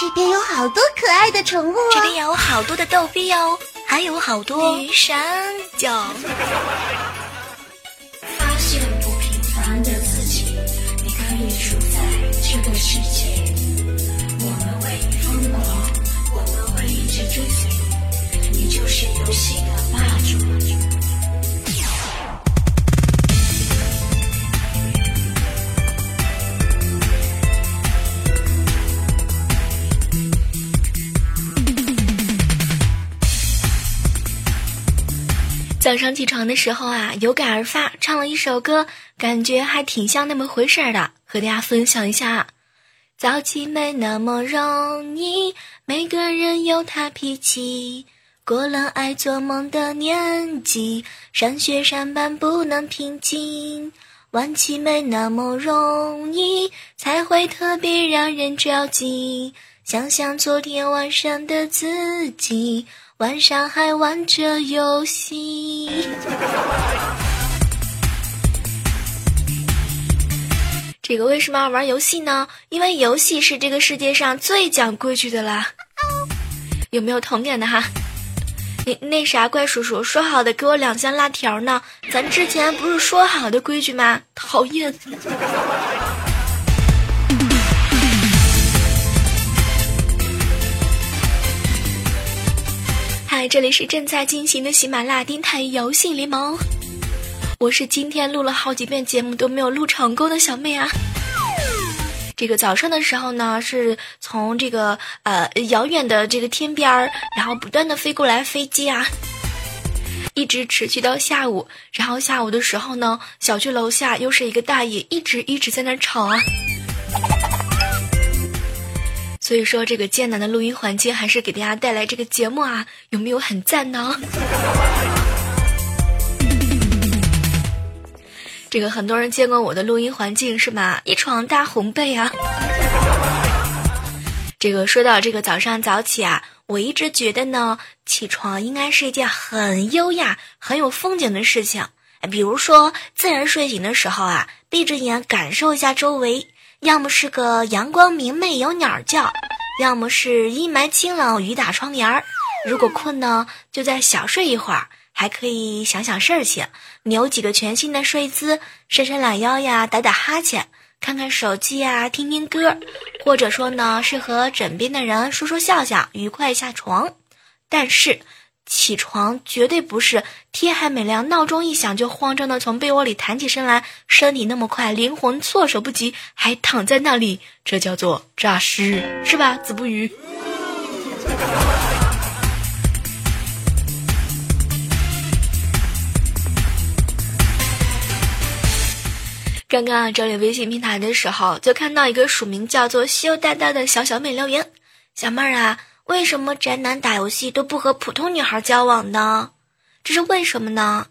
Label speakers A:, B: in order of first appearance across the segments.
A: 这边有好多可爱的宠物，
B: 这边有好多的逗比哦，还有好多
C: 女神酒。
D: 发现不平凡的自己，你可以主宰这个世界。我们为你疯狂，我们会一直追随
B: 早上起床的时候啊，有感而发，唱了一首歌，感觉还挺像那么回事儿的，和大家分享一下。早起没那么容易，每个人有他脾气。过了爱做梦的年纪，上学上班不能平静。晚起没那么容易，才会特别让人着急。想想昨天晚上的自己。晚上还玩着游戏，这个为什么要玩游戏呢？因为游戏是这个世界上最讲规矩的啦。有没有同感的哈？那那啥，怪叔叔说好的给我两箱辣条呢？咱之前不是说好的规矩吗？讨厌。嗨，这里是正在进行的喜马拉雅电台游戏联盟，我是今天录了好几遍节目都没有录成功的小妹啊。这个早上的时候呢，是从这个呃遥远的这个天边儿，然后不断的飞过来飞机啊，一直持续到下午，然后下午的时候呢，小区楼下又是一个大爷，一直一直在那吵啊。所以说，这个艰难的录音环境还是给大家带来这个节目啊，有没有很赞呢？这个很多人见过我的录音环境是吧？一床大红被啊。这个说到这个早上早起啊，我一直觉得呢，起床应该是一件很优雅、很有风景的事情。比如说自然睡醒的时候啊，闭着眼感受一下周围。要么是个阳光明媚有鸟叫，要么是阴霾清冷雨打窗沿儿。如果困呢，就再小睡一会儿，还可以想想事情，扭几个全新的睡姿，伸伸懒腰呀，打打哈欠，看看手机呀，听听歌，或者说呢，是和枕边的人说说笑笑，愉快下床。但是。起床绝对不是天还没亮，闹钟一响就慌张的从被窝里弹起身来，身体那么快，灵魂措手不及，还躺在那里，这叫做诈尸，是吧？子不语。刚刚啊，整理微信平台的时候，就看到一个署名叫做“羞答答”的小小美留言：“小妹儿啊。”为什么宅男打游戏都不和普通女孩交往呢？这是为什么呢？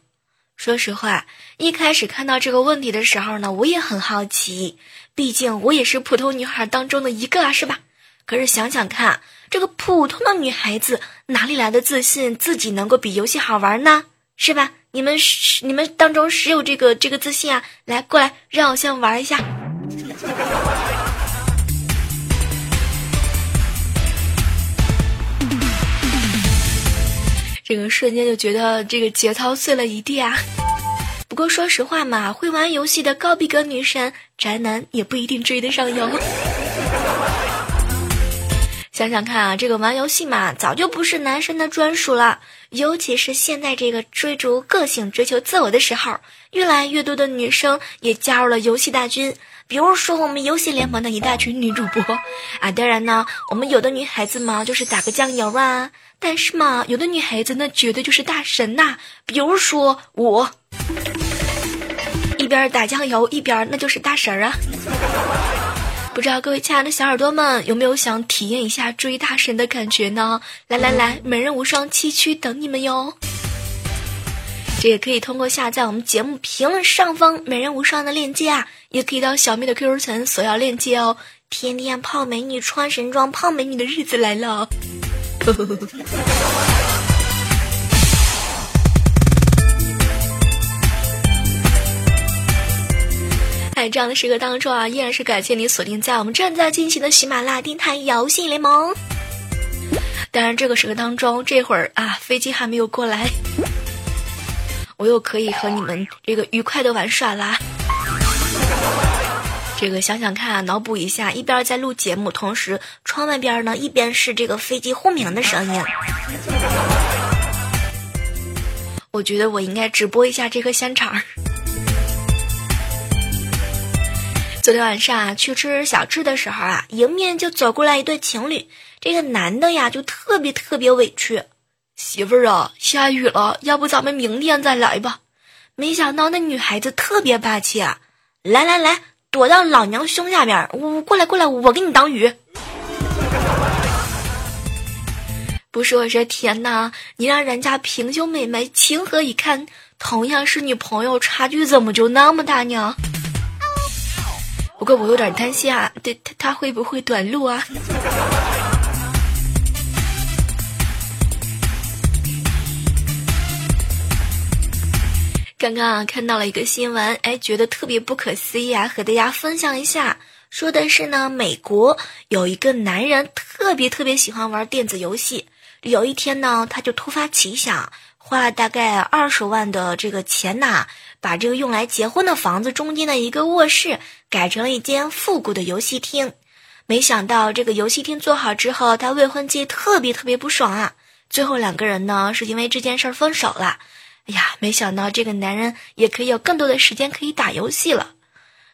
B: 说实话，一开始看到这个问题的时候呢，我也很好奇，毕竟我也是普通女孩当中的一个啊，是吧？可是想想看，这个普通的女孩子哪里来的自信，自己能够比游戏好玩呢？是吧？你们你们当中谁有这个这个自信啊？来，过来，让我先玩一下。这个瞬间就觉得这个节操碎了一地啊！不过说实话嘛，会玩游戏的高逼格女神宅男也不一定追得上哟。想想看啊，这个玩游戏嘛，早就不是男生的专属了。尤其是现在这个追逐个性、追求自我的时候，越来越多的女生也加入了游戏大军。比如说我们游戏联盟的一大群女主播啊，当然呢，我们有的女孩子嘛，就是打个酱油啊。但是嘛，有的女孩子那绝对就是大神呐，比如说我，一边打酱油一边那就是大神啊。不知道各位亲爱的小耳朵们有没有想体验一下追大神的感觉呢？来来来，美人无双七区等你们哟。这也可以通过下载我们节目评论上方美人无双的链接啊，也可以到小妹的 QQ 群索要链接哦。天天泡美女穿神装泡美女的日子来了。在这样的时刻当中啊，依然是感谢你锁定在我们正在进行的喜马拉雅电台游戏联盟。当然，这个时刻当中，这会儿啊，飞机还没有过来，我又可以和你们这个愉快的玩耍啦。这个想想看啊，脑补一下，一边在录节目，同时窗外边呢，一边是这个飞机轰鸣的声音。我觉得我应该直播一下这个现场。昨天晚上啊，去吃小吃的时候啊，迎面就走过来一对情侣。这个男的呀，就特别特别委屈，媳妇儿啊，下雨了，要不咱们明天再来吧。没想到那女孩子特别霸气啊，来来来，躲到老娘胸下边，我过来过来，我给你挡雨。不是我说天哪，你让人家平胸美眉情何以堪？同样是女朋友，差距怎么就那么大呢？不过我有点担心啊，对他他会不会短路啊？刚刚啊看到了一个新闻，哎，觉得特别不可思议啊，和大家分享一下。说的是呢，美国有一个男人特别特别喜欢玩电子游戏，有一天呢，他就突发奇想，花了大概二十万的这个钱呐。把这个用来结婚的房子中间的一个卧室改成了一间复古的游戏厅，没想到这个游戏厅做好之后，他未婚妻特别特别不爽啊！最后两个人呢是因为这件事儿分手了。哎呀，没想到这个男人也可以有更多的时间可以打游戏了。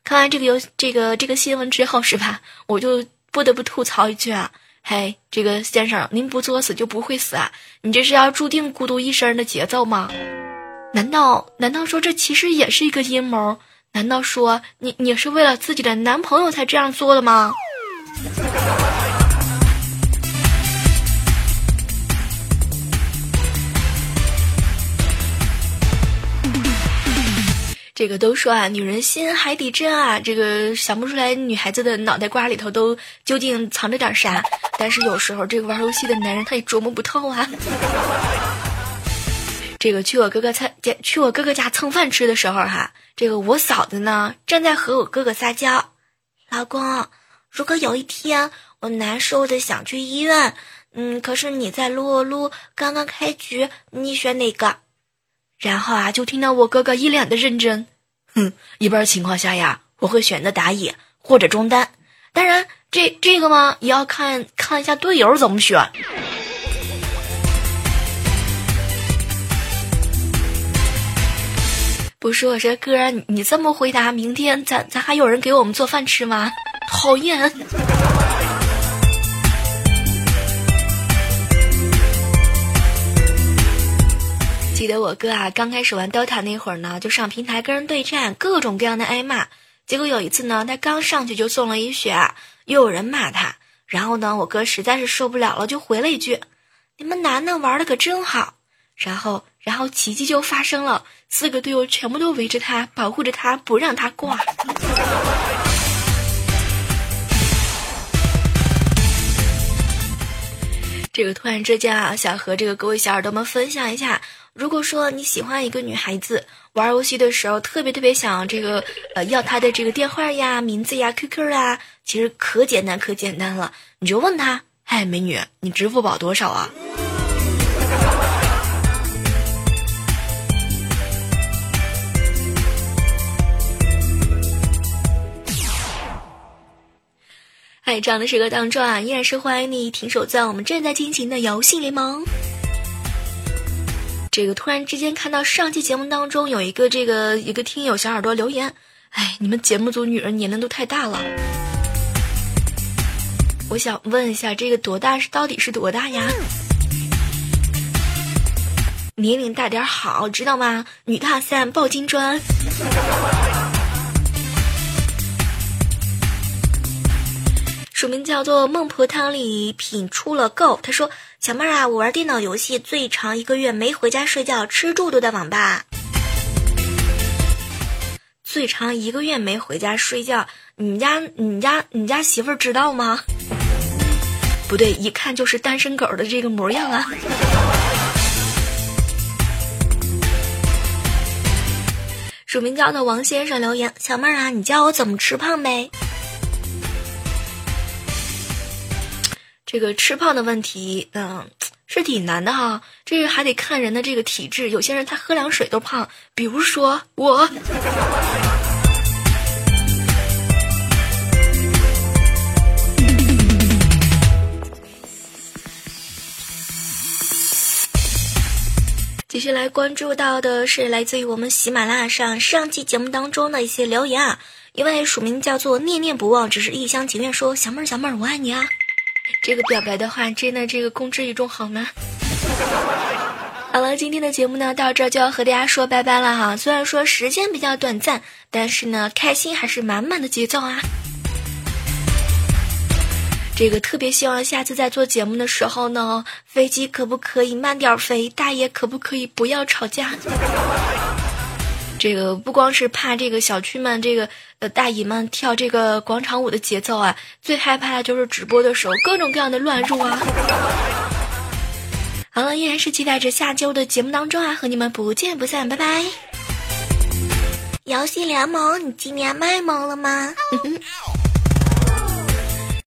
B: 看完这个游这个这个新闻之后是吧，我就不得不吐槽一句啊，嘿，这个先生，您不作死就不会死啊！你这是要注定孤独一生的节奏吗？难道难道说这其实也是一个阴谋？难道说你你是为了自己的男朋友才这样做的吗？这个都说啊，女人心海底针啊，这个想不出来女孩子的脑袋瓜里头都究竟藏着点啥。但是有时候这个玩游戏的男人他也琢磨不透啊。这个去我哥哥家去我哥哥家蹭饭吃的时候，哈，这个我嫂子呢正在和我哥哥撒娇。老公，如果有一天我难受的想去医院，嗯，可是你在撸啊撸，刚刚开局，你选哪个？然后啊，就听到我哥哥一脸的认真，哼，一般情况下呀，我会选择打野或者中单，当然这这个嘛，也要看看一下队友怎么选。不是我这哥，你这么回答，明天咱咱还有人给我们做饭吃吗？讨厌！记得我哥啊，刚开始玩 DOTA 那会儿呢，就上平台跟人对战，各种各样的挨骂。结果有一次呢，他刚上去就送了一血，又有人骂他。然后呢，我哥实在是受不了了，就回了一句：“你们男的玩的可真好。”然后。然后奇迹就发生了，四个队友全部都围着他，保护着他，不让他挂。这个突然之间啊，想和这个各位小耳朵们分享一下，如果说你喜欢一个女孩子，玩游戏的时候特别特别想这个呃要她的这个电话呀、名字呀、QQ 啊，其实可简单可简单了，你就问她，嗨，美女，你支付宝多少啊？嗨这样的时刻当中啊，依然是欢迎你停手在我们正在进行的游戏联盟。这个突然之间看到上期节目当中有一个这个一个听友小耳朵留言，哎，你们节目组女人年龄都太大了。我想问一下，这个多大是到底是多大呀？年龄大点好，知道吗？女大三抱金砖。署名叫做孟婆汤里品出了够。他说：“小妹儿啊，我玩电脑游戏最长一个月没回家睡觉，吃住都在网吧。最长一个月没回家睡觉，你家你家你家媳妇儿知道吗？不对，一看就是单身狗的这个模样啊。”署名叫的王先生留言：小妹儿啊，你教我怎么吃胖呗？这个吃胖的问题，嗯。是挺难的哈，这还得看人的这个体质，有些人他喝凉水都胖，比如说我。继续来关注到的是来自于我们喜马拉雅上上期节目当中的一些留言啊，一位署名叫做念念不忘，只是一厢情愿说小妹儿小妹儿我爱你啊。这个表白的话，真的这个公之于众好吗？好了，今天的节目呢，到这就要和大家说拜拜了哈。虽然说时间比较短暂，但是呢，开心还是满满的节奏啊。这个特别希望下次在做节目的时候呢，飞机可不可以慢点飞？大爷可不可以不要吵架？这个不光是怕这个小区们这个呃大姨们跳这个广场舞的节奏啊，最害怕的就是直播的时候各种各样的乱入啊。好了，依然是期待着下周的节目当中啊，和你们不见不散，拜拜。
A: 游戏联盟，你今年卖萌了吗？